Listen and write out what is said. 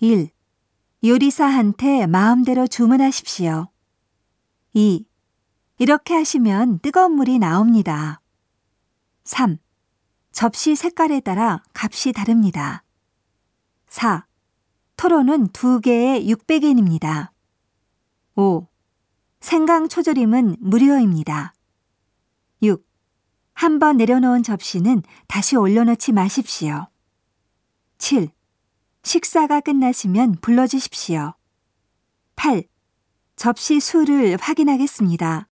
1. 요리사한테 마음대로 주문하십시오. 2. 이렇게 하시면 뜨거운 물이 나옵니다. 3. 접시 색깔에 따라 값이 다릅니다. 4. 토론은 2개에 600엔입니다. 5. 생강 초절임은 무료입니다. 6. 한 번 내려놓은 접시는 다시 올려놓지 마십시오. 7. 식사가 끝나시면 불러주십시오. 8. 접시 수를 확인하겠습니다.